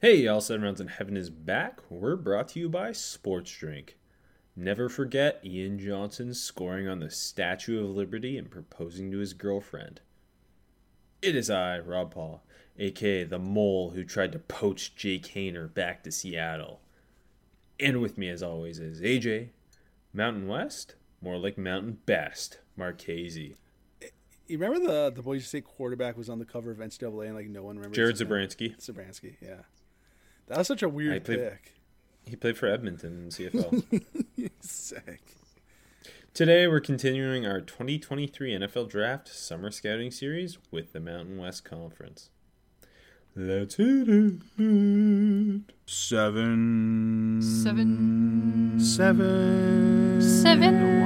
Hey, y'all, Seven Rounds in Heaven is back. We're brought to you by Sports Drink. Never forget Ian Johnson scoring on the Statue of Liberty and proposing to his girlfriend. It is I, Rob Paul, aka the mole who tried to poach Jake Haener back to Seattle. And with me, as always, is AJ, Mountain West, more like Mountain Best, Marchese. You remember the the Boise State quarterback was on the cover of NCAA and like no one remembers. Jared? Zabransky. Zabransky, yeah. That was such a weird played- pick. He played for Edmonton in CFL. Sick. Today, we're continuing our 2023 NFL Draft Summer Scouting Series with the Mountain West Conference. Let's hit it. Seven. Seven. Seven. Seven.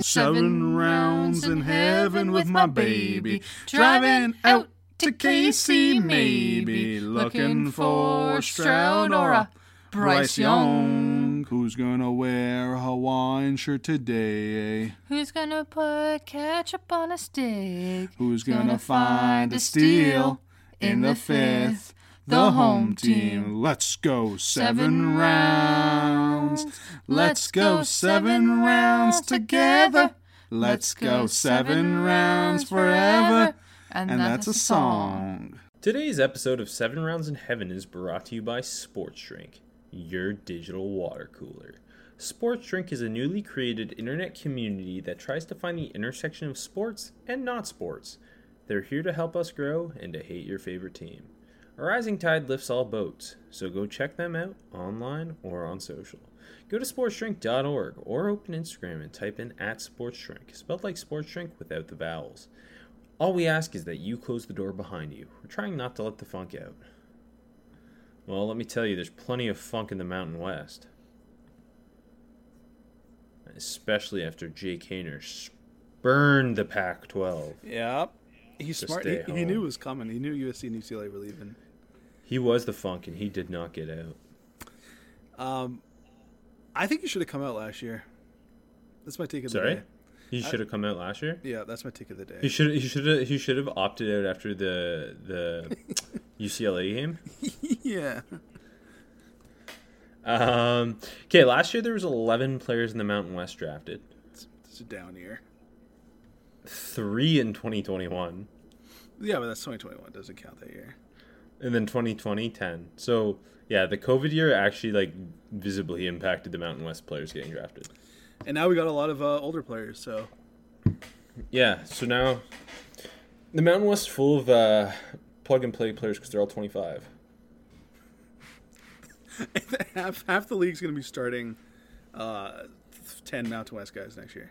Seven rounds in heaven with my baby. Driving out to KC, maybe. Looking for Stroud or a Bryce Young. Who's gonna wear a Hawaiian shirt today? Who's gonna put ketchup on a stick? Who's gonna find a steal in the fifth? The home team. Let's go seven rounds. Let's go seven rounds together. Let's go seven rounds forever. And that's a song. Today's episode of Seven Rounds in Heaven is brought to you by Sports Drink, your digital water cooler. Sports Drink is a newly created internet community that tries to find the intersection of sports and not sports. They're here to help us grow and to hate your favorite team. A rising tide lifts all boats, so go check them out online or on social. Go to sportsdrink.org or open Instagram and type in at sportsdrink, spelled like sports drink without the vowels. All we ask is that you close the door behind you. We're trying not to let the funk out. Well, let me tell you, there's plenty of funk in the Mountain West. Especially after Jake Haener spurned the Pac 12. Yep. He's smart. He, he knew it was coming. He knew USC and UCLA were leaving. He was the funk and he did not get out. Um, I think he should have come out last year. That's my take of the Sorry? day. He should have come out last year. Yeah, that's my take of the day. He should he should have he should have opted out after the the UCLA game. yeah. Um, okay, last year there was 11 players in the Mountain West drafted. It's a down year. 3 in 2021. Yeah, but that's 2021. Doesn't count that year. and then 2020 10 so yeah the covid year actually like visibly impacted the mountain west players getting drafted And now we got a lot of uh, older players. So yeah so now the mountain west is full of uh, plug and play players because they're all 25 half half the league's going to be starting uh, 10 Mountain West guys next year.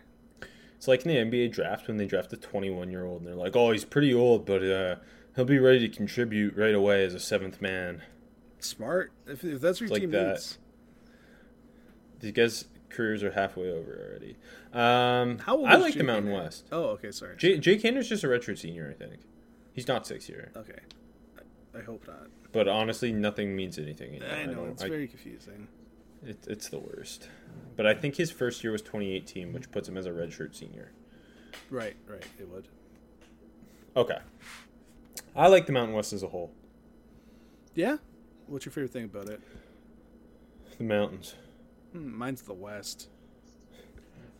it's like in the nba draft when they draft a 21 year old and they're like oh he's pretty old but uh, he'll be ready to contribute right away as a seventh man Smart. If, if that's what your Like team that. needs. these guys careers are halfway over already um, How old i like the mountain Haener? west Oh, okay. Sorry. J- jake Haener's just a redshirt senior i think he's not six year okay. I, I hope not. But honestly, nothing means anything anymore. I know it's I- very confusing. it, it's the worst. But I think his first year was 2018, which puts him as a redshirt senior. Right. Right. It would. Okay. I like the Mountain West as a whole. Yeah. What's your favorite thing about it? The mountains. Hmm, mine's the West.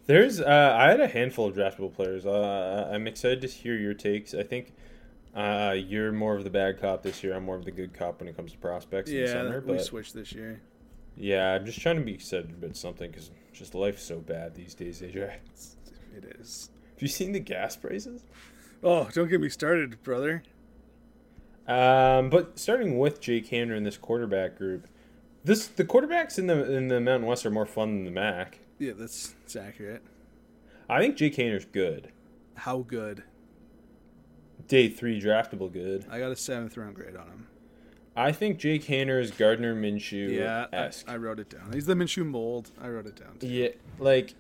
There's, uh, I had a handful of draftable players. Uh, I'm excited to hear your takes. I think uh, you're more of the bad cop this year. I'm more of the good cop when it comes to prospects in the Yeah, summer. we But switched this year. yeah, I'm just trying to be excited about something because just life's so bad these days, AJ. It is. Have you seen the gas prices? Oh, don't get me started, brother. Um, but starting with Jake Haener in this quarterback group, this the quarterbacks in the in the Mountain West are more fun than the MAC. Yeah, that's, that's accurate. I think Jake Haener's good. How good? day three draftable good. I got a seventh round grade on him. I think Jake Haener is Gardner Minshew Yeah. I, I wrote it down. He's the Minshew mold. I wrote it down. Too. Yeah, like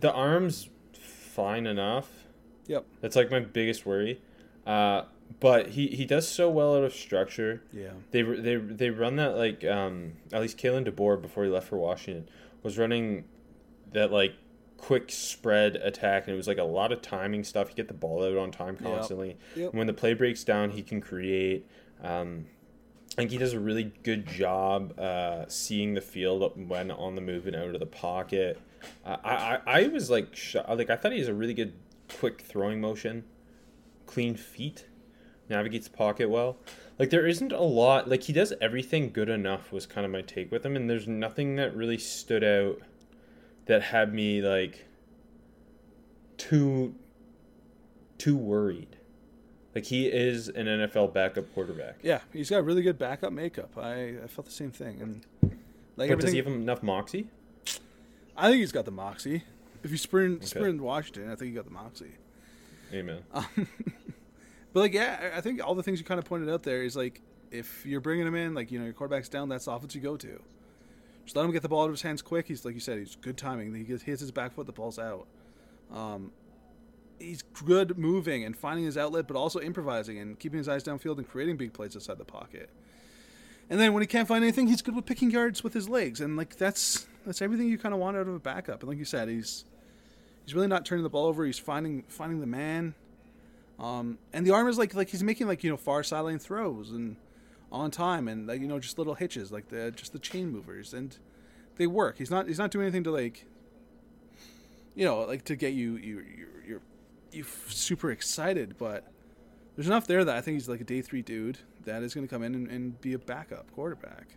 the arms fine enough. Yep. That's like my biggest worry. Uh, but he, he does so well out of structure. Yeah. They they they run that like um at least Kalen DeBoer before he left for Washington was running that like quick spread attack and it was like a lot of timing stuff. You get the ball out on time constantly. Yep. And when the play breaks down, he can create. Um, I think he does a really good job uh, seeing the field when on the move and out of the pocket. Uh, I, I I was like sh- like I thought he has a really good quick throwing motion, clean feet, navigates the pocket well. Like there isn't a lot. Like he does everything good enough was kind of my take with him, and there's nothing that really stood out that had me like too too worried. Like he is an NFL backup quarterback. Yeah, he's got really good backup makeup. I, I felt the same thing. And like But does he have enough moxie? I think he's got the moxie. If you sprint sprint Washington, I think he got the moxie. Amen. Um, But like, yeah, I think all the things you kind of pointed out there is like, if you're bringing him in, like you know, your quarterback's down, that's the offense you go to. Just let him get the ball out of his hands quick. He's like you said, he's good timing. He gets, hits his back foot, the ball's out. Um, he's good moving and finding his outlet, but also improvising and keeping his eyes downfield and creating big plays outside the pocket. And then when he can't find anything, he's good with picking yards with his legs, and like that's that's everything you kind of want out of a backup. And like you said, he's he's really not turning the ball over. He's finding finding the man. Um, and the arm is like like he's making like you know far sideline throws and on time and like you know just little hitches like the just the chain movers and they work. He's not he's not doing anything to like you know like to get you you you you're you super excited, but there's enough there that I think he's like a day three dude that is going to come in and, and be a backup quarterback.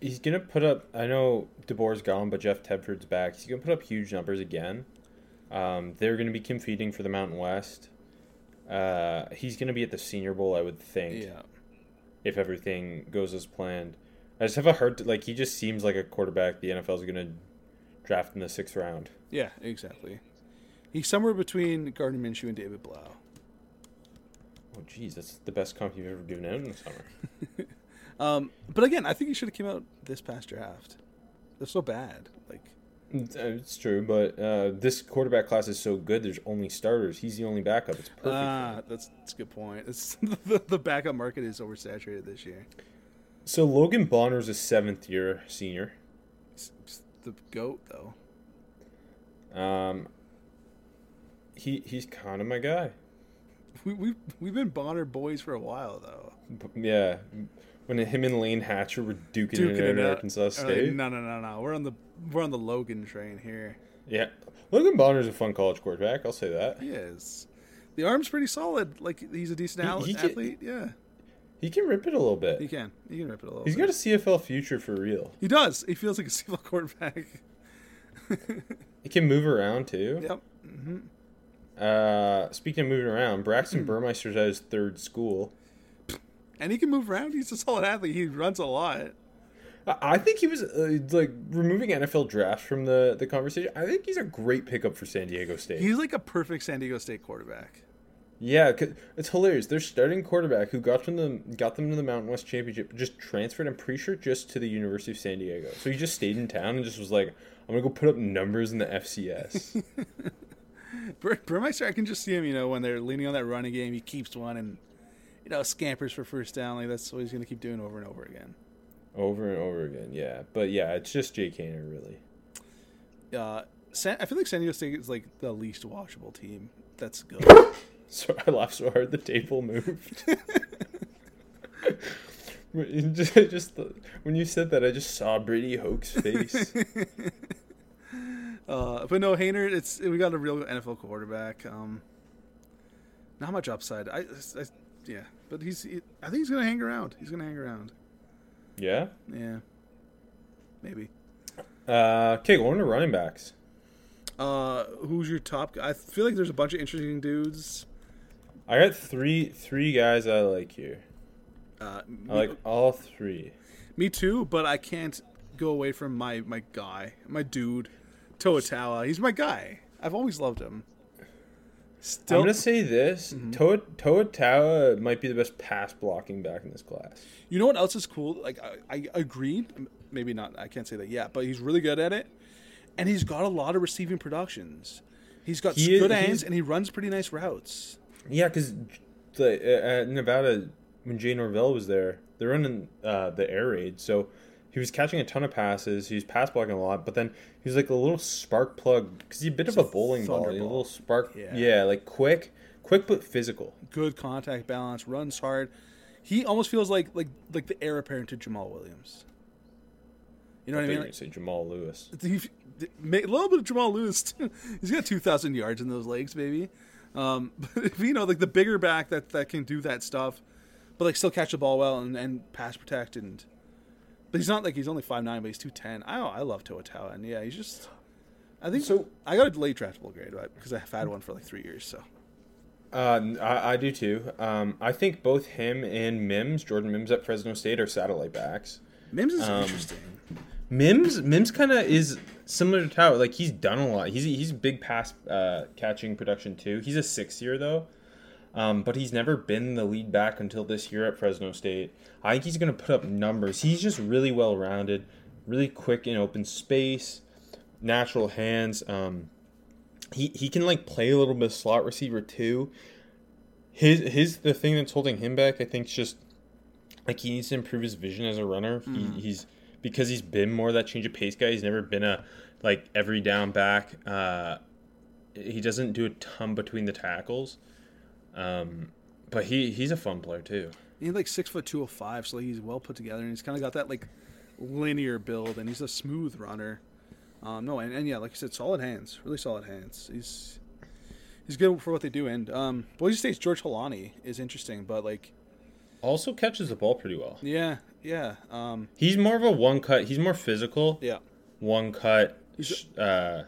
He's gonna put up. I know DeBoer's gone, but Jeff Tedford's back. He's gonna put up huge numbers again. Um, they're gonna be competing for the Mountain West. Uh, he's gonna be at the Senior Bowl, I would think, Yeah. if everything goes as planned. I just have a hard like he just seems like a quarterback the NFL is gonna draft in the sixth round. Yeah, exactly. He's somewhere between Gardner Minshew and David Blough. Oh, geez, that's the best comp you've ever given out in the summer. Um, but again, I think he should have came out this past draft. They're so bad. Like, It's, uh, true, but uh, this quarterback class is so good. There's only starters. He's the only backup. It's perfect. ah, that's that's a good point. It's, the, the backup market is oversaturated this year. So Logan Bonner's a seventh year senior. It's, it's the goat though. Um, he he's kind of my guy. We we we've been Bonner boys for a while though. Yeah, when him and Layne Hatcher were duking, Duking it out at. Arkansas Or like, State. no, no, no, no. We're on the we're on the Logan train here. Yeah, Logan Bonner's a fun college quarterback. I'll say that. He is. The arm's pretty solid. Like he's a decent He- he can- athlete. yeah, He can rip it a little bit. he can. He can rip it a little. He's bit. got a CFL future for real. He does. He feels like a CFL quarterback. He can move around too. yep. Uh, speaking of moving around, Hmm. Braxton Burmeister's at his third school. And he can move around. He's a solid athlete. He runs a lot. I think he was uh, like removing NFL drafts from the the conversation. I think he's a great pickup for San Diego State. He's like a perfect San Diego State quarterback. Yeah, it's hilarious. Their starting quarterback who got from the got them to the Mountain West Championship just transferred. I'm pretty sure just to the University of San Diego. So he just stayed in town and just was like, I'm gonna go put up numbers in the FCS. Bur- Burmeister, I can just see him. You know, when they're leaning on that running game, he keeps one and you know scampers for first down. Like that's what he's going to keep doing over and over again. Over and over again. Yeah, but yeah, it's just Jake Haener really. Uh, San, I feel like San Diego State is like the least watchable team. That's good. So I laughed so hard the table moved. just, just the, when you said that, I just saw Brady Hoke's face. Uh, but no, Haener, it's we got a real NFL quarterback. Um, not much upside. I, I yeah, but he's. He, I think he's gonna hang around. He's gonna hang around. Yeah. Yeah, maybe. Uh, okay, going to running backs. Uh, who's your top? I feel like there's a bunch of interesting dudes. I got three three guys I like here. Uh, I like all three. me too, but I can't go away from my my guy, my dude, Toa Taua. He's my guy. I've always loved him. Still, I'm gonna say this: Toa Toa Taua might be the best pass blocking back in this class. You know what else is cool? Like I, I agreed. Maybe not. I can't say that yet, but he's really good at it, and he's got a lot of receiving productions. He's got He good he's- hands, and he runs pretty nice routes. Yeah, because the uh, at Nevada when Jay Norvell was there, they're running uh, the air raid, so he was catching a ton of passes. He was pass blocking a lot, but then he was like a little spark plug because he's a bit of a bowling ball, a little spark. Yeah. Yeah. like quick, quick but physical. Good contact balance, runs hard. He almost feels like like like the heir apparent to Jamaal Williams. You know what I I mean? mean, say Jamal Lewis. A little bit of Jamal Lewis. Too. He's got two thousand yards in those legs, baby. Um, but if, you know, like the bigger back that that can do that stuff, but like still catch the ball well and, and pass protect and. But he's not like he's only five nine, but he's two ten. I I love Toa and yeah, he's just. I think So- I got a late draftable grade right, because I've had one for like three years. So Uh, I, I do too. Um, I think both him and Mims, Jordan Mims at Fresno State, are satellite backs. Mims is Um, interesting. Mims Mims kind of is similar to Taua. Like he's done a lot. He's he's big pass uh, catching production too. He's a six year though, um, but he's never been the lead back until this year at Fresno State. I think he's gonna put up numbers. He's just really well rounded, really quick in open space, natural hands. Um, he he can like play a little bit of slot receiver too. His his the thing that's holding him back, I think, is just like he needs to improve his vision as a runner. He, he's because he's been more that change of pace guy. He's never been a like every down back. Uh, he doesn't do a ton between the tackles, um, but he he's a fun player too. He's like six foot two oh five, so he's well put together, and he's kind of got that like linear build, and he's a smooth runner. Um, no, and, and yeah, like I said, solid hands, really solid hands. He's he's good for what they do. And um, Boise State's George Holani is interesting, but like, Also catches the ball pretty well. yeah, yeah, um, He's more of a one cut. He's more physical. yeah, One cut. Uh,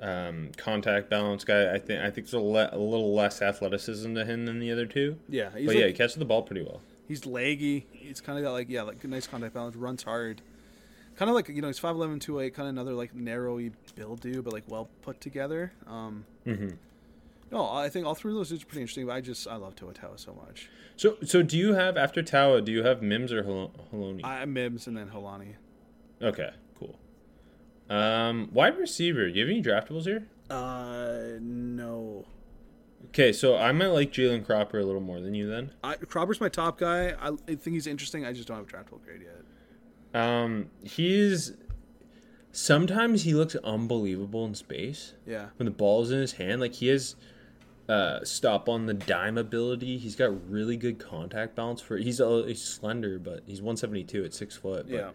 um, contact balance guy. I think I think there's a, le- a little less athleticism to him than the other two. yeah. He's but like, yeah, he catches the ball pretty well. he's leggy. He's kind of got like yeah, like nice contact balance, runs hard. Kind of like you know he's 5'11", 208, kind of another like narrowy build dude, but like well put together. Um, Mhm. No, I think all three of those dudes are pretty interesting. But I just I love Toa Taua so much. So, so do you have after Taua? Do you have Mims or Hol- Holani? I have Mims and then Holani. okay. Um, wide receiver. Do you have any draftables here? Uh, no. Okay, so I might like Jalen Cropper a little more than you then. I, Cropper's my top guy. I, I think he's interesting. I just don't have a draftable grade yet. Um, he's sometimes he looks unbelievable in space Yeah. when the ball's in his hand. Like he has uh, stop on the dime ability. He's got really good contact balance for. He's a, he's slender, but he's one seventy two at six foot. But Yeah.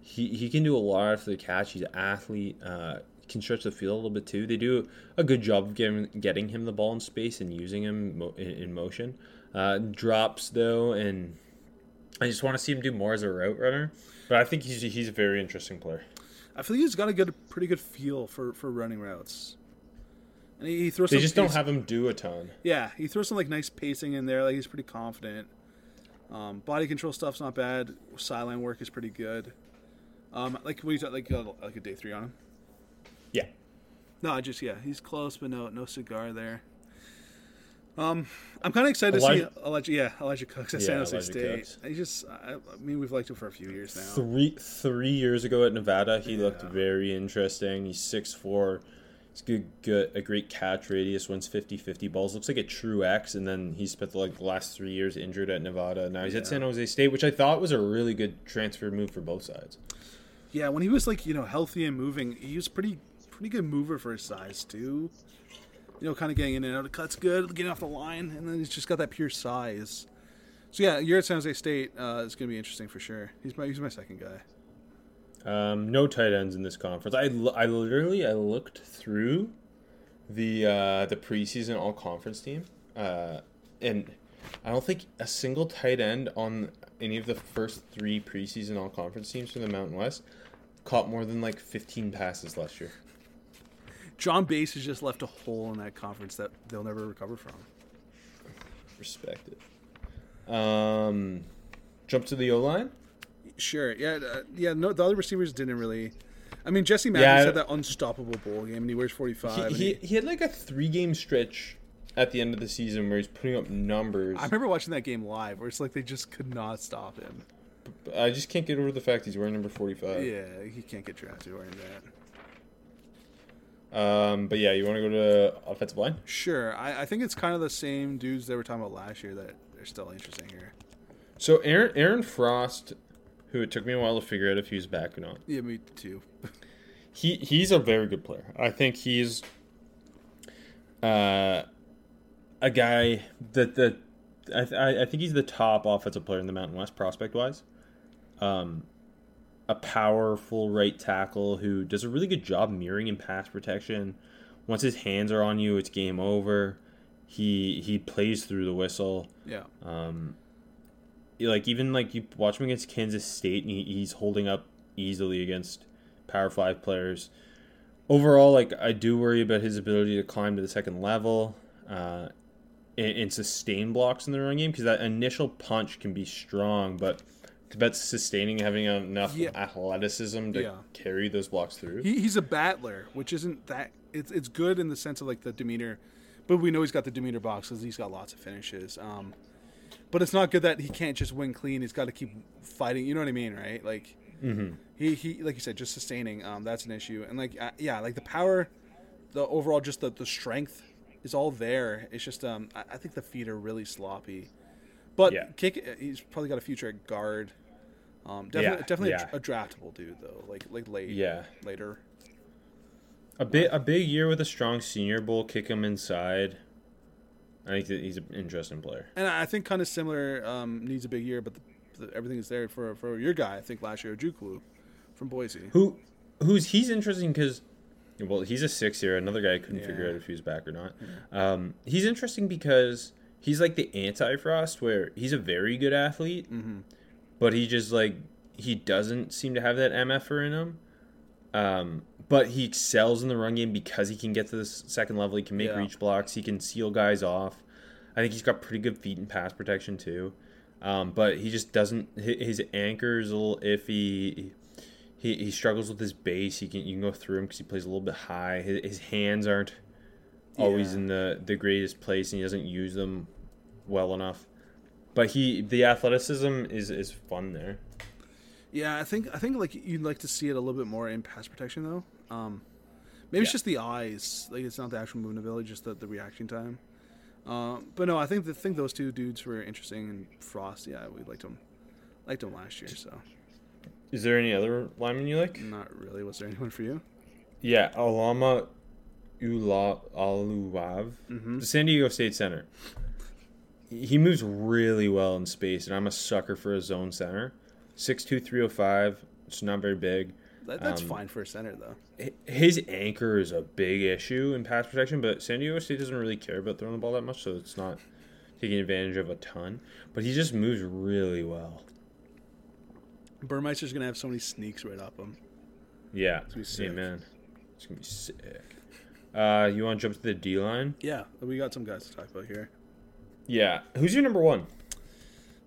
He he can do a lot after the catch. He's an athlete. Uh, can stretch the field a little bit too. They do a good job of getting getting him the ball in space and using him mo- in, in motion. Uh, drops though, and I just want to see him do more as a route runner. But I think he's he's a very interesting player. I feel like he's got a good, pretty good feel for, for running routes. And he, he throws. They some just don't have him do a ton. Yeah, he throws some like nice pacing in there. Like he's pretty confident. Um, body control stuff's not bad. Sideline work is pretty good. Um, like what you like uh, like a day three on him. Yeah. No, I just yeah, he's close, but no no cigar there. Um, I'm kind of excited Elijah- to see Elijah. Yeah, Elijah Cooks at Yeah, San Jose Elijah State. Cooks. He just, I, I mean, we've liked him for a few years now. Three three years ago at Nevada, he looked very interesting. He's six four. He's good, good, a great catch radius. Wins 50-50 balls. Looks like a true X. And then he spent like the last three years injured at Nevada. Now he's at San Jose State, which I thought was a really good transfer move for both sides. Yeah, when he was like you know healthy and moving, he was pretty pretty good mover for his size too. You know, kind of getting in and out of cuts good, getting off the line, and then he's just got that pure size. So yeah, you're at San Jose State. Uh, it's gonna be interesting for sure. He's my he's my second guy. Um, no tight ends in this conference. I, I literally I looked through the uh, the preseason all conference team, uh, and I don't think a single tight end on any of the first three preseason all conference teams from the Mountain West caught more than like 15 passes last year. John Bass has just left a hole in that conference that they'll never recover from. Respect it. Um, jump to the O line. Sure. Yeah. Uh, yeah. No, the other receivers didn't really. I mean, Jesse Matthews Yeah. had that unstoppable bowl game, and he wears 45. He, he, he- he had like a three game stretch at the end of the season where he's putting up numbers. I remember watching that game live, where it's like they just could not stop him. I just can't get over the fact he's wearing number 45. Yeah, he can't get drafted wearing that. Um, but yeah, you want to go to offensive line? Sure, I, I think it's kind of the same dudes they were talking about last year that are still interesting here. So Aaron Aaron Frost, who it took me a while to figure out if he was back or not. Yeah, me too. He he's a very good player. I think he's uh, a guy that the I, th- I think he's the top offensive player in the Mountain West prospect wise. Um, a powerful right tackle who does a really good job mirroring in pass protection. Once his hands are on you, it's game over. He he plays through the whistle. Yeah, Um, like even like you watch him against Kansas State, and he, he's holding up easily against Power Five players. Overall, like I do worry about his ability to climb to the second level, uh, and, and sustain blocks in the run game because that initial punch can be strong, but it's about sustaining, having enough Yeah. athleticism to Yeah. carry those blocks through. he, he's a battler, which isn't that. It's it's good in the sense of like the demeanor, but we know he's got the demeanor box because he's got lots of finishes. Um, but it's not good that he can't just win clean. He's got to keep fighting. You know what I mean, right? Like he he like you said, just sustaining. Um, that's an issue. And like uh, yeah, like the power, the overall just the the strength is all there. It's just um, I, I think the feet are really sloppy. But Yeah. kick, he's probably got a future at guard. Um, definitely, Yeah, definitely yeah. A, a draftable dude though. Like like late, Yeah. later. A big a big year with a strong Senior Bowl, kick him inside. I think that he's an interesting player. And I think kind of similar um, needs a big year, but the, the, everything is there for for your guy. I think last year, Ojukwu from Boise. Who, who's he's interesting because, well, he's a six year. Another guy I couldn't figure out if he was back or not. Um, he's interesting because he's like the anti Frost, where he's a very good athlete, Mm-hmm. but he just like he doesn't seem to have that mf'er in him. Um, but he excels in the run game because he can get to the second level. He can make Yeah. reach blocks. He can seal guys off. I think he's got pretty good feet and pass protection too. Um, but he just doesn't. His anchor is a little iffy. He, he struggles with his base. He can you can go through him because he plays a little bit high. His, his hands aren't always Yeah. in the the greatest place, and he doesn't use them well enough. But he the athleticism is is fun there. Yeah, I think I think like you'd like to see it a little bit more in pass protection though. Um, maybe it's just the eyes, like it's not the actual movement ability, just the, the reaction time. Um, but no, I think the think those two dudes were interesting. And Frost, yeah, we liked him, liked him last year. So Is there any other lineman you like? not really. Was there anyone for you? Yeah, Alama Ula Uluave, the San Diego State center. He moves really well in space, and I'm a sucker for a zone center. 6'2", 305, It's not very big. That, that's Um, fine for a center though. His anchor is a big issue in pass protection, but San Diego State doesn't really care about throwing the ball that much, so it's not taking advantage of a ton. But he just moves really well. Burmeister's gonna have so many sneaks right off him. Yeah, be sick. amen. It's gonna be sick. Uh, you want to jump to the D line? Yeah, we got some guys to talk about here. Yeah. Who's your number one?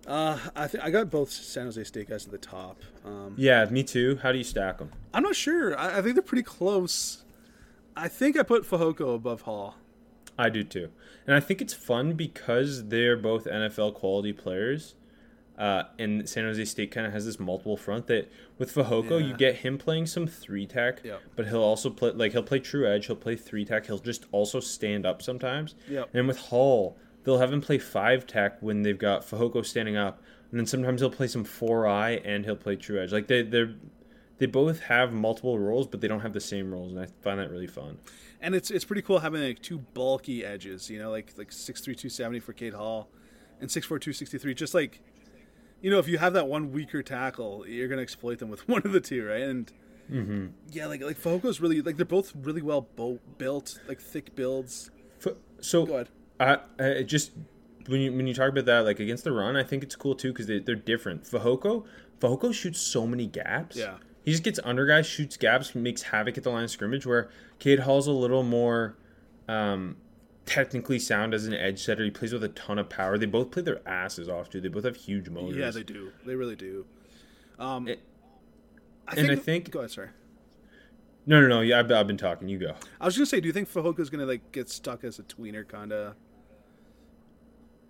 Uh, I think I got both San Jose State guys at the top. Um, Yeah, me too. How do you stack them? I'm not sure. I, I think they're pretty close. I think I put Fehoko above Hall. I do too, and I think it's fun because they're both NFL quality players. Uh, and San Jose State kind of has this multiple front that with Fehoko you get him playing some three tech, Yep. but he'll also play like he'll play true edge, he'll play three tech, he'll just also stand up sometimes. Yep. And with Hall, they'll have him play five tech when they've got Fehoko standing up, and then sometimes he'll play some four eye and he'll play true edge. Like they they're they both have multiple roles, but they don't have the same roles, and I find that really fun. And it's it's pretty cool having like two bulky edges, you know, like like six three two seventy for Cade Hall, and six four two sixty three. Just like, you know, if you have that one weaker tackle, you're gonna exploit them with one of the two, right? And yeah, like like Fehoko's really like they're both really well bo- built, like thick builds. So Go ahead. I, I it just when you when you talk about that like against the run, I think it's cool too because they they're different. Fehoko, Fehoko shoots so many gaps. Yeah. he just gets under guys, shoots gaps, makes havoc at the line of scrimmage. Where Cade Hall's a little more um, technically sound as an edge setter. He plays with a ton of power. They both play their asses off too. They both have huge motors. Yeah, they do. They really do. Um, It- I and think, I think- Go ahead, sorry. No, no, no. Yeah, I've, I've been talking. You go. I was gonna say, do you think Fehoko's gonna like get stuck as a tweener kind of?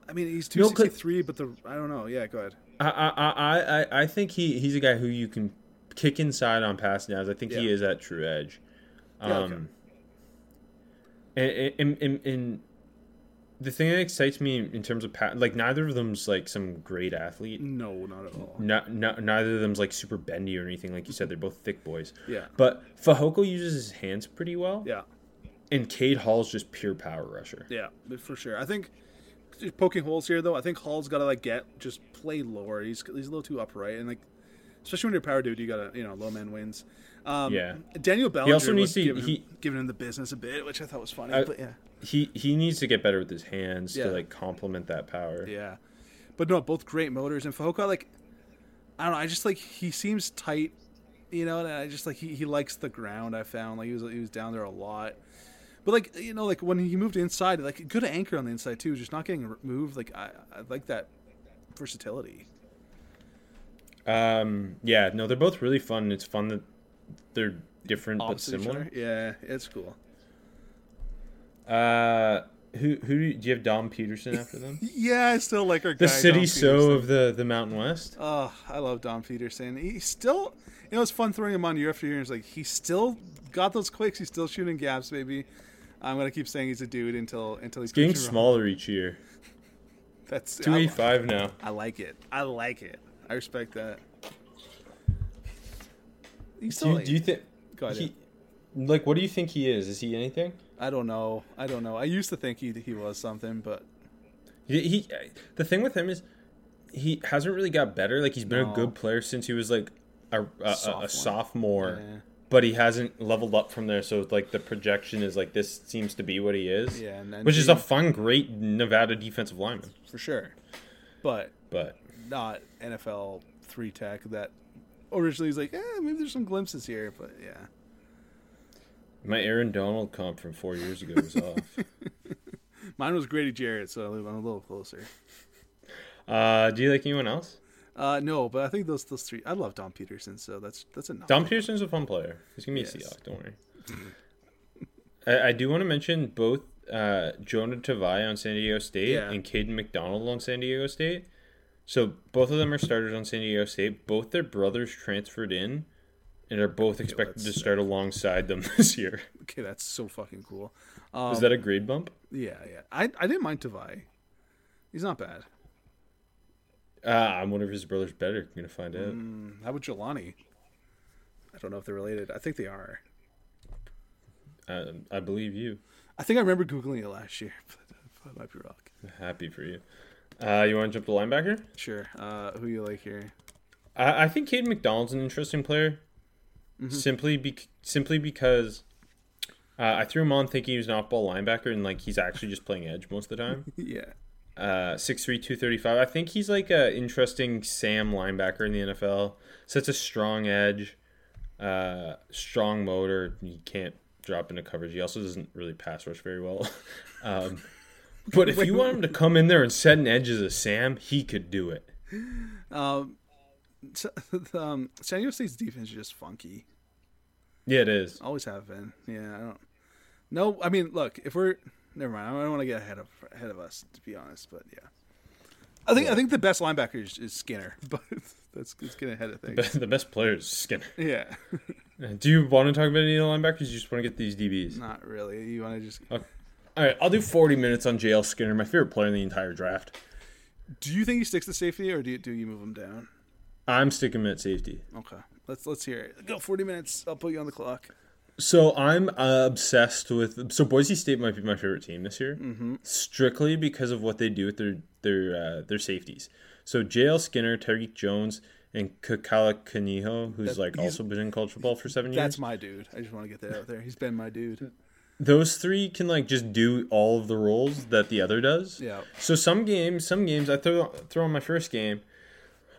I mean, he's two sixty three, but the I don't know. Yeah, go ahead. I, I, I, I, I think he, he's a guy who you can kick inside on pass downs. I think he is at true edge. Yeah, okay. And, and, and, the thing that excites me in terms of pa- like neither of them's like some great athlete. No, not at all. No, no, neither of them's like super bendy or anything. Like you said, they're both thick boys. Yeah. But Fehoko uses his hands pretty well. Yeah, And Cade Hall's just pure power rusher. yeah, for sure. I think poking holes here though. I think Hall's got to like get just play lower. He's he's a little too upright, and like especially when you're a power dude, you gotta you know low man wins. Um, Yeah. Daniel Bellinger also needs to- giving, he- him, giving him the business a bit, which I thought was funny. I- but yeah, He he needs to get better with his hands Yeah. to like complement that power. Yeah, but no, both great motors. And Fehoko, like, I don't know. I just like he seems tight, you know. And I just like he, he likes the ground. I found like he was he was down there a lot. But like you know, like when he moved inside, like good anchor on the inside too, just not getting moved. Like I, I like that versatility. Um. Yeah. No, they're both really fun. It's fun that they're different but Opposite each similar. Yeah, it's cool. Uh. Who who do you, have Dom Peterson after them? Yeah, I still like our The guy, city Dom so Peterson. of the the Mountain West. Oh, I love Dom Peterson. He still, you know, it's fun throwing him on year after year. It's like he's still got those quicks. He's still shooting gaps, baby. I'm gonna keep saying he's a dude until until he's Getting proven wrong. smaller each year. That's Two eighty five now. I like it. I like it. I respect that. He's Do you, do you think? Go ahead, He, like, what do you think he is? Is he anything? I don't know. I don't know. I used to think he he was something, but He, he the thing with him is he hasn't really got better. Like he's been No. a good player since he was like a a, a, Sophomore. a sophomore, Yeah. but he hasn't leveled up from there. So like the projection is like this seems to be what he is. Yeah, and then which is a fun, great Nevada defensive lineman. for sure. But But not NFL three tech that originally was like, eh, maybe there's some glimpses here, but yeah. my Aaron Donald comp from four years ago was off. Mine was Grady Jarrett, so I'm a little closer. Uh, do you like anyone else? Uh, no, but I think those those three. I love Dom Peterson, so that's that's enough. Dom Peterson's a fun player. He's gonna be Yes. a Seahawk. Don't worry. I, I do want to mention both uh, Jonah Tavai on San Diego State Yeah. and Caden McDonald on San Diego State. So both of them are starters on San Diego State. Both their brothers transferred in and are both expected to that's start alongside them this year. Okay, that's so fucking cool. Um, Is that a grade bump? yeah, yeah. I I didn't mind Tavai. He's not bad. Uh, I wonder if his brother's better. I'm Gonna find out. How about Jelani? I don't know if they're related. I think they are. Uh, I believe you. I think I remember googling it last year, but I might be wrong. Happy for you. Uh, you want to jump to linebacker? Sure. Uh, who you like here? I, I think Caden McDonald's an interesting player, simply be, simply because uh, I threw him on thinking he was an off-ball linebacker, and like he's actually just playing edge most of the time. yeah. Uh, 6'3", 235. I think he's like a interesting Sam linebacker in the NFL. Sets a strong edge, uh, strong motor. He can't drop into coverage. He also doesn't really pass rush very well. um, but if you want him to come in there and set an edge as a Sam, he could do it. Um, so, um, San Diego State's defense is just funky. Yeah, it is. Always have been. Yeah, I don't. No, I mean, look, if we're never mind. I don't want to get ahead of ahead of us, to be honest. But yeah, I think I think the best linebacker is, is Skinner, but that's it's getting ahead of things. the best player is Skinner. Yeah, Do you want to talk about any of the linebackers? You just want to get these DBs? not really. You want to just? All right, I'll do 40 minutes on JL Skinner, my favorite player in the entire draft. Do you think he sticks to safety, or do you, do you move him down? I'm sticking him at safety. Okay, let's let's hear it. Go forty minutes. I'll put you on the clock. So I'm uh, obsessed with. So Boise State might be my favorite team this year, Mm-hmm. strictly because of what they do with their their uh, their safeties. So JL Skinner, Tyreque Jones, and Kekaula Kaniho, who's That- like also been in college football for seven years. That's my dude. I just want to get that out there. He's been my dude. Those three can like just do all of the roles that the other does. Yeah. So some games, some games I throw throw on my first game.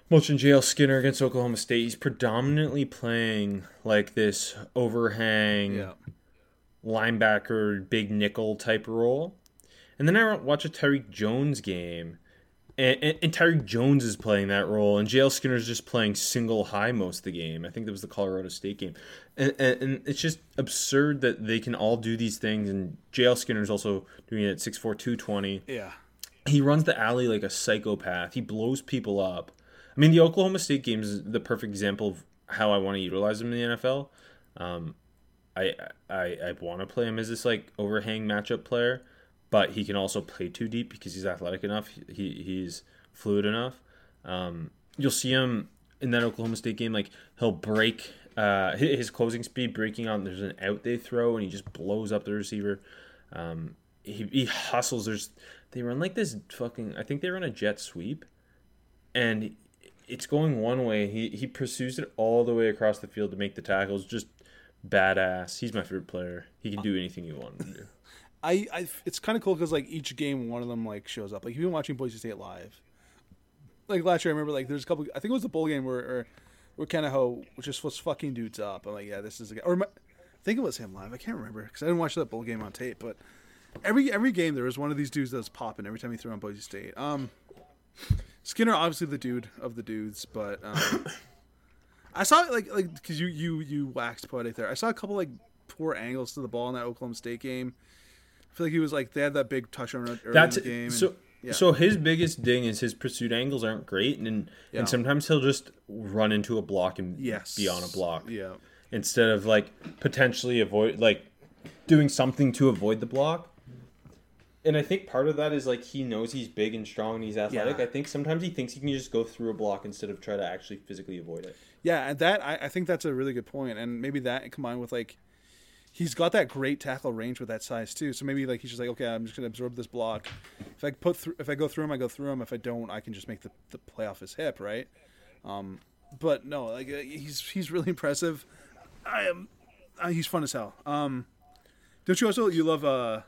Watching JL Skinner against Oklahoma State, he's predominantly playing like this overhang Yeah. linebacker, big nickel type role. And then I watch a Tyreque Jones game, and, and, and Tyreque Jones is playing that role, and JL Skinner's just playing single high most of the game. I think that was the Colorado State game, and, and, and it's just absurd that they can all do these things. And JL Skinner's also doing it at 6'4", 220. Yeah. He runs the alley like a psychopath. He blows people up. I mean, the Oklahoma State game is the perfect example of how I want to utilize him in the NFL. Um, I I, I want to play him as this like overhang matchup player, but he can also play too deep because he's athletic enough. He he's fluid enough. Um, you'll see him in that Oklahoma State game. Like he'll break uh, his closing speed, breaking on. There's an out they throw, and he just blows up the receiver. Um, he, he hustles. There's they run like this fucking. I think they run a jet sweep, and it's going one way. He he pursues it all the way across the field to make the tackles. Just badass. He's my favorite player. He can do anything you want him to do. I, I it's kind of cool because like each game, one of them like shows up. Like you've been watching Boise State live, like last year, I remember like there's a couple. I think it was the bowl game where or, where Kaniho just was fucking dudes up. I'm like, yeah, this is a guy. Or my, I think it was him live. I can't remember because I didn't watch that bowl game on tape. But every every game there was one of these dudes that was popping every time he threw on Boise State. Um, Skinner obviously the dude of the dudes, but um, I saw like like because you you you waxed poetic there. I saw a couple like poor angles to the ball in that Oklahoma State game. I feel like he was like they had that big touchdown early That's in the game. and- so. yeah. So his biggest ding is his pursuit angles aren't great, and Yeah. and sometimes he'll just run into a block and yes, be on a block Yeah, instead of like potentially avoid like doing something to avoid the block. And I think part of that is like he knows he's big and strong and he's athletic. Yeah. I think sometimes he thinks he can just go through a block instead of try to actually physically avoid it. yeah, and that I, I think that's a really good point, and maybe that combined with like he's got that great tackle range with that size too. So maybe like he's just like, okay, I'm just gonna absorb this block. If I put through, if I go through him, I go through him. If I don't, I can just make the, the play off his hip, right? Um, but no, like uh, he's he's really impressive. I am, uh, he's fun as hell. Um, don't you also you love uh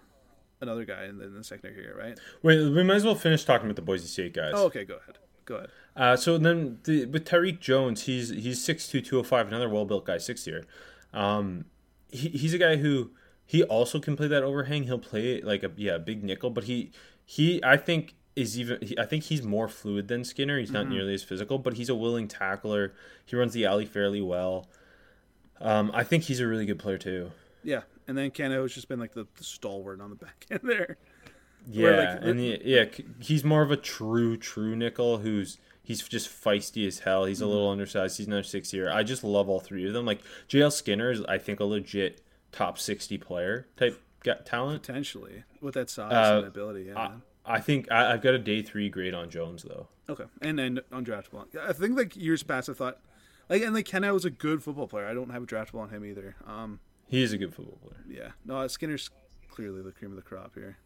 another guy in the, in the secondary here, right? Wait, we might as well finish talking about the Boise State guys. Oh, okay, go ahead, go ahead. Uh, so then the, with Tyreque Jones, he's he's 6'2", 205, another well built guy, six year. Um, he, he's a guy who he also can play that overhang. He'll play like a yeah a big nickel, but he he I think is even he, I think he's more fluid than Skinner. He's not nearly as physical, but he's a willing tackler. He runs the alley fairly well. Um, I think he's a really good player too. Yeah, and then Cano's just been like the, the stalwart on the back end there. Yeah, like, and he, yeah, he's more of a true true nickel who's he's just feisty as hell. He's a little undersized. He's another six year. I just love all three of them. Like JL Skinner is, I think, a legit top sixty player type got talent. Potentially with that size Uh, and ability. Yeah. I. I think I, I've got a day three grade on Jones though. Okay, and then undraftable. I think like years past, I thought like and like Kenna was a good football player. I don't have a draftable on him either. Um, He is a good football player. yeah, no, Skinner's clearly the cream of the crop here.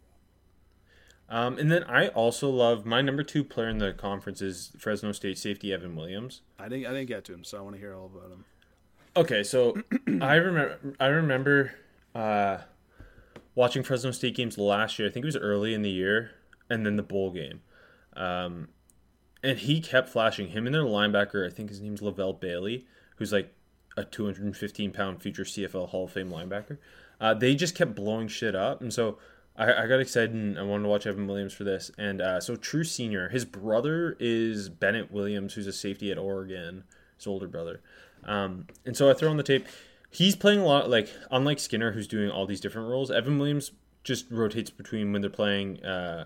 Um, and then I also love my number two player in the conference is Fresno State safety Evan Williams. I didn't I didn't get to him, so I want to hear all about him. Okay, so I remember I remember uh, watching Fresno State games last year. I think it was early in the year, and then the bowl game. Um, and he kept flashing him and their linebacker. I think his name's Levelle Bailey, who's like a 215 pound future CFL Hall of Fame linebacker. Uh, they just kept blowing shit up, and so I, I got excited and I wanted to watch Evan Williams for this. And uh, so True Senior, his brother is Bennett Williams, who's a safety at Oregon, his older brother. Um, and so I throw on the tape. He's playing a lot, like unlike Skinner, who's doing all these different roles. Evan Williams just rotates between when they're playing uh,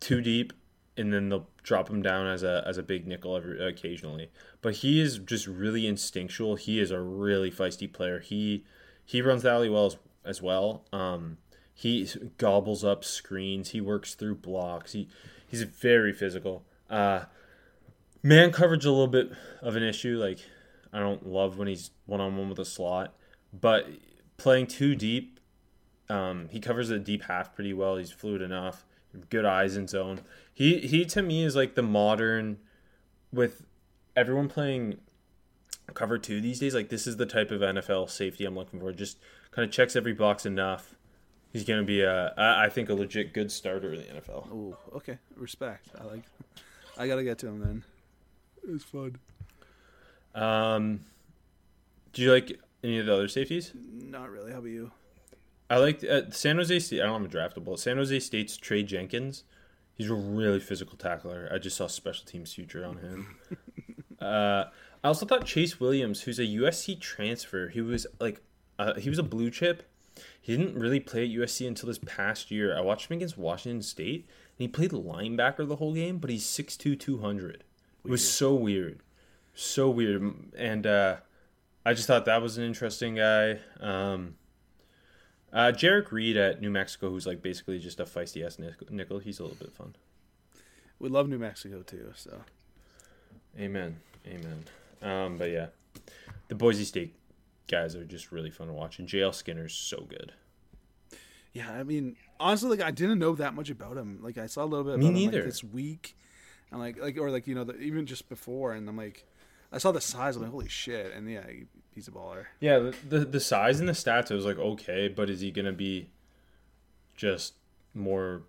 too deep, and then they'll drop him down as a as a big nickel every occasionally. But he is just really instinctual. He is a really feisty player. He he runs the alley well as, as well. Um, he gobbles up screens. He works through blocks. He he's very physical. Uh, man coverage a little bit of an issue. Like I don't love when he's one on one with a slot, but playing too deep, um, he covers the deep half pretty well. He's fluid enough. Good eyes in zone. He he to me is like the modern, with everyone playing cover two these days. Like this is the type of NFL safety I'm looking for. Just kind of checks every box enough. He's gonna be a, I think a legit good starter in the NFL. Oh, okay, respect. I like. I gotta get to him then. It's fun. Um, do you like any of the other safeties? Not really. How about you? I like uh, San Jose State. I don't have a draftable. San Jose State's Trey Jenkins. He's a really physical tackler. I just saw special teams future on him. uh, I also thought Chase Williams, who's a USC transfer, he was like, uh, he was a blue chip. He didn't really play at USC until this past year. I watched him against Washington State, and he played linebacker the whole game, but he's 6'2", 200. It was so weird, so weird, and uh, I just thought that was an interesting guy. Um, uh, Jerrick Reed at New Mexico, who's like basically just a feisty ass nickel. He's a little bit fun. We love New Mexico too, so. Amen, amen. Um, but yeah, the Boise State guys are just really fun to watch, and JL Skinner's so good. Yeah, I mean, honestly, like I didn't know that much about him. Like I saw a little bit Me about him neither. like, this week, and like like or like you know the, even just before, and I'm like, I saw the size. I'm like, holy shit! And yeah, he's a baller. Yeah, the, the the size and the stats, I was like, okay, but is he gonna be just more?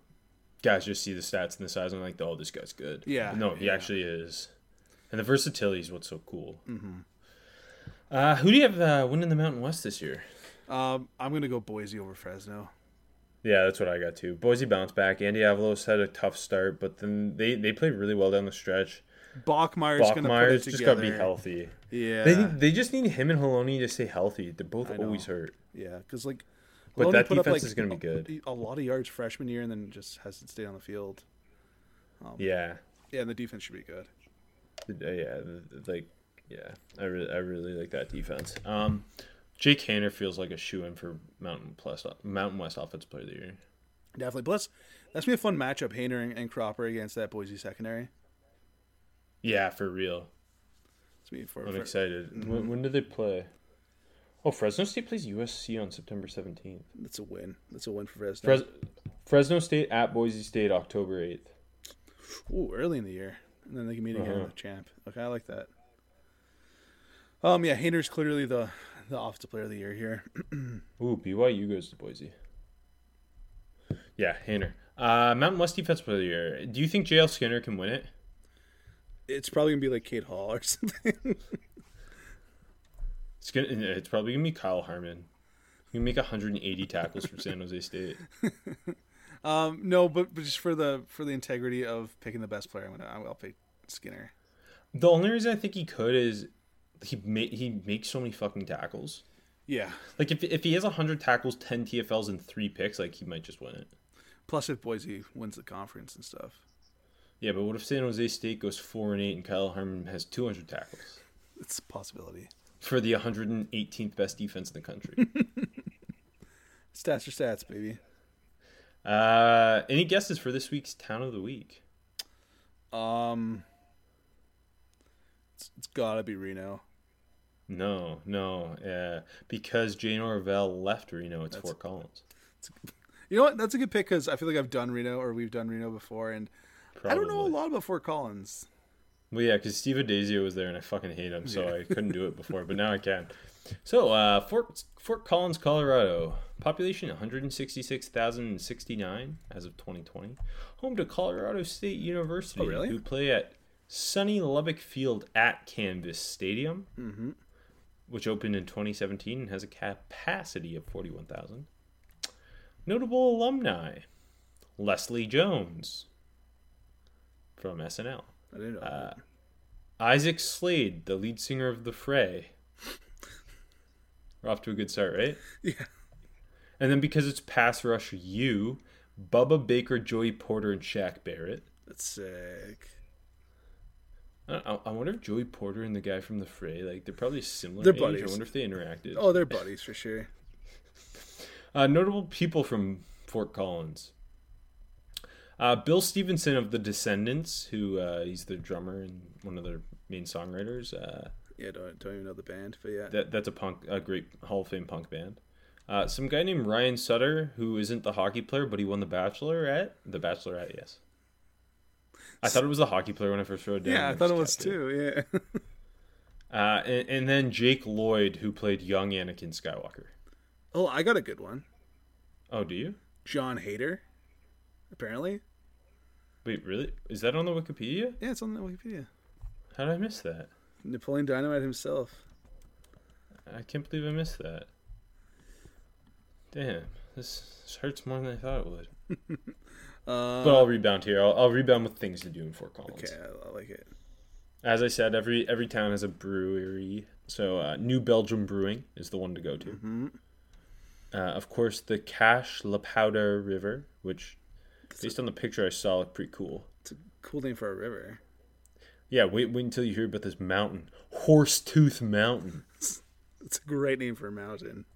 Guys just see the stats and the size and like, oh, this guy's good. Yeah, no, he yeah. actually is, and the versatility is what's so cool. Mm-hmm. Uh, who do you have uh, winning the Mountain West this year? Um, I'm gonna go Boise over Fresno. Yeah, that's what I got too. Boise bounced back. Andy Avalos had a tough start, but then they, they played really well down the stretch. Bachmeier's gonna put it Bachmeier's together. just got to be healthy. Yeah, They they just need him and Holani to stay healthy. They're both always hurt. yeah, because like, But that put up, defense like, is gonna be good. A lot of yards freshman year, and then just hasn't stayed on the field. Yeah, Yeah, and the defense should be good. Uh, yeah, like yeah, I really I really like that defense. Um, Jake Haener feels like a shoe in for Mountain Plus Mountain West Offensive Player of the Year. Definitely. Plus, that's gonna be a fun matchup, Haener and, and Cropper against that Boise secondary. Yeah, for real. For, I'm for- excited. Mm-hmm. When, when do they play? Oh, Fresno State plays USC on September 17th. That's a win. That's a win for Fresno. Fres- Fresno State at Boise State October 8th. Ooh, early in the year, and then they can meet again Uh-huh. with the champ. Okay, I like that. Um, yeah, Haener's clearly the the offensive player of the year here. Ooh, BYU goes to Boise. Yeah, Haener. Uh, Mountain West Defense Player of the Year. Do you think JL Skinner can win it? It's probably gonna be like Cade Hall or something. It's gonna. It's probably gonna be Kyle Harmon. He can make 180 tackles for San Jose State. um, no, but, but just for the for the integrity of picking the best player, I'm gonna I'll pick Skinner. The only reason I think he could is he ma- he makes so many fucking tackles. Yeah. Like if if he has 100 tackles, 10 TFLs, and three picks, like he might just win it. Plus, if Boise wins the conference and stuff, Yeah, but what if San Jose State goes four and eight and Kyle Harmon has 200 tackles it's a possibility. for the 118th best defense in the country? Stats are stats, baby. uh, any guesses for this week's town of the week? Um, it's, it's gotta be Reno. No, no, yeah, because Jay Norvell left Reno. It's Fort Collins. You know what? That's a good pick because I feel like I've done Reno or we've done Reno before, and I don't know a lot about Fort Collins. Well, yeah, because Steve Addazio was there, and I fucking hate him, so I couldn't do it before, but now I can. So, uh, Fort Fort Collins, Colorado, population one hundred sixty six thousand sixty nine as of twenty twenty, home to Colorado State University, Oh, really? who play at Sonny Lubick Field at Canvas Stadium, Mm-hmm. Which opened in twenty seventeen and has a capacity of forty one thousand. Notable alumni: Leslie Jones from SNL. I didn't know. Uh, Isaac Slade, the lead singer of The Fray. We're off to a good start, right? Yeah. And then because it's pass rush you, Bubba Baker, Joey Porter, and Shaq Barrett. That's sick. I, I- wonder if Joey Porter and the guy from The Fray, like, they're probably similar. They're age. buddies. I wonder if they interacted. Oh, they're buddies for sure. Uh, notable people from Fort Collins. Uh, Bill Stevenson of The Descendents, who uh, he's the drummer and one of their main songwriters. Uh, Yeah, don't don't even know the band, but yeah. that that's a punk a great Hall of Fame punk band. Uh, some guy named Ryan Sutter who isn't the hockey player, but he won the Bachelorette. The Bachelorette, yes. I thought it was the hockey player when I first wrote it down. yeah, I thought it was too. Yeah. Uh, and, and then Jake Lloyd, who played young Anakin Skywalker. oh, I got a good one. Oh, do you? Jon Heder. Apparently, Wait, really? Is that on the Wikipedia? yeah, it's on the Wikipedia. How did I miss that? Napoleon Dynamite himself. I can't believe I missed that. Damn, this, this hurts more than I thought it would. Uh, but I'll rebound here. I'll, I'll rebound with things to do in Fort Collins. okay, I, I like it. As I said, every every town has a brewery. So uh, New Belgium Brewing is the one to go to. Mm-hmm. Uh, of course, the Cache La Poudre River, which, based on the picture I saw, looked pretty cool. It's a cool name for a river. Yeah, wait, wait until you hear about this mountain, Horsetooth Mountain. It's a great name for a mountain.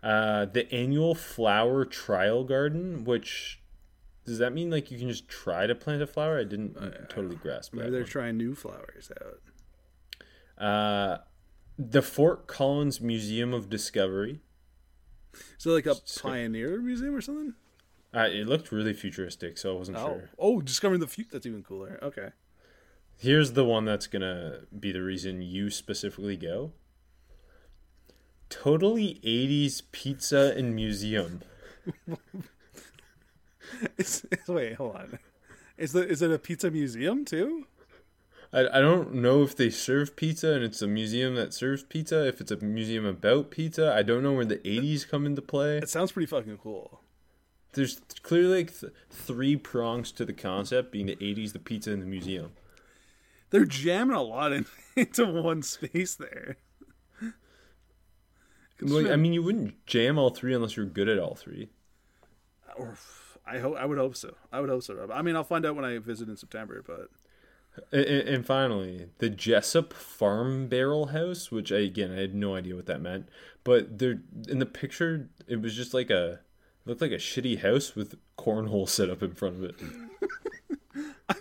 Uh, the annual flower trial garden, which does that mean like you can just try to plant a flower? I didn't totally grasp Maybe that. they're one. trying new flowers out. Uh, the Fort Collins Museum of Discovery. So like a So- pioneer museum or something? Uh, it looked really futuristic, so I wasn't Oh, sure. oh, discovering the future. That's even cooler. Okay. Here's the one that's gonna be the reason you specifically go. Totally 80s pizza and museum. It's, it's- wait, hold on. Is the is it a pizza museum too? I, I don't know if they serve pizza and it's a museum that serves pizza, if it's a museum about pizza. I don't know where the 80s come into play. It sounds pretty fucking cool. There's clearly like th- three prongs to the concept being the 80s, the pizza, and the museum. They're jamming a lot in, into one space there. Like, I mean, you wouldn't jam all three unless you're good at all three. Or I hope I would hope so. I would hope so. Rob. I mean, I'll find out when I visit in September. But And, and and finally, the Jessup Farm Barrel House, which I, again I had no idea what that meant, but there in the picture it was just like a looked like a shitty house with cornhole set up in front of it.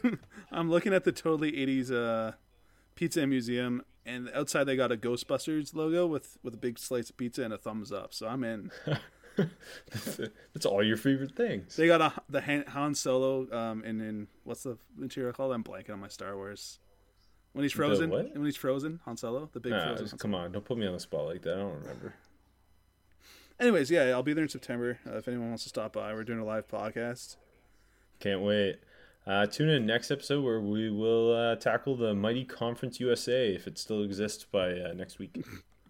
I'm looking at the totally '80s uh, pizza museum, and outside they got a Ghostbusters logo with with a big slice of pizza and a thumbs up. So I'm in. That's all your favorite things. They got a the Han, Han Solo um in in what's the material called? I'm blanking on my Star Wars. When he's frozen, when he's frozen, Han Solo, the big Nah, frozen. just- come on, don't put me on the spot like that. I don't remember. Anyways, yeah, I'll be there in September. Uh, if anyone wants to stop by, we're doing a live podcast. Can't wait. Uh, tune in next episode where we will uh, tackle the mighty Conference USA if it still exists by uh, next week.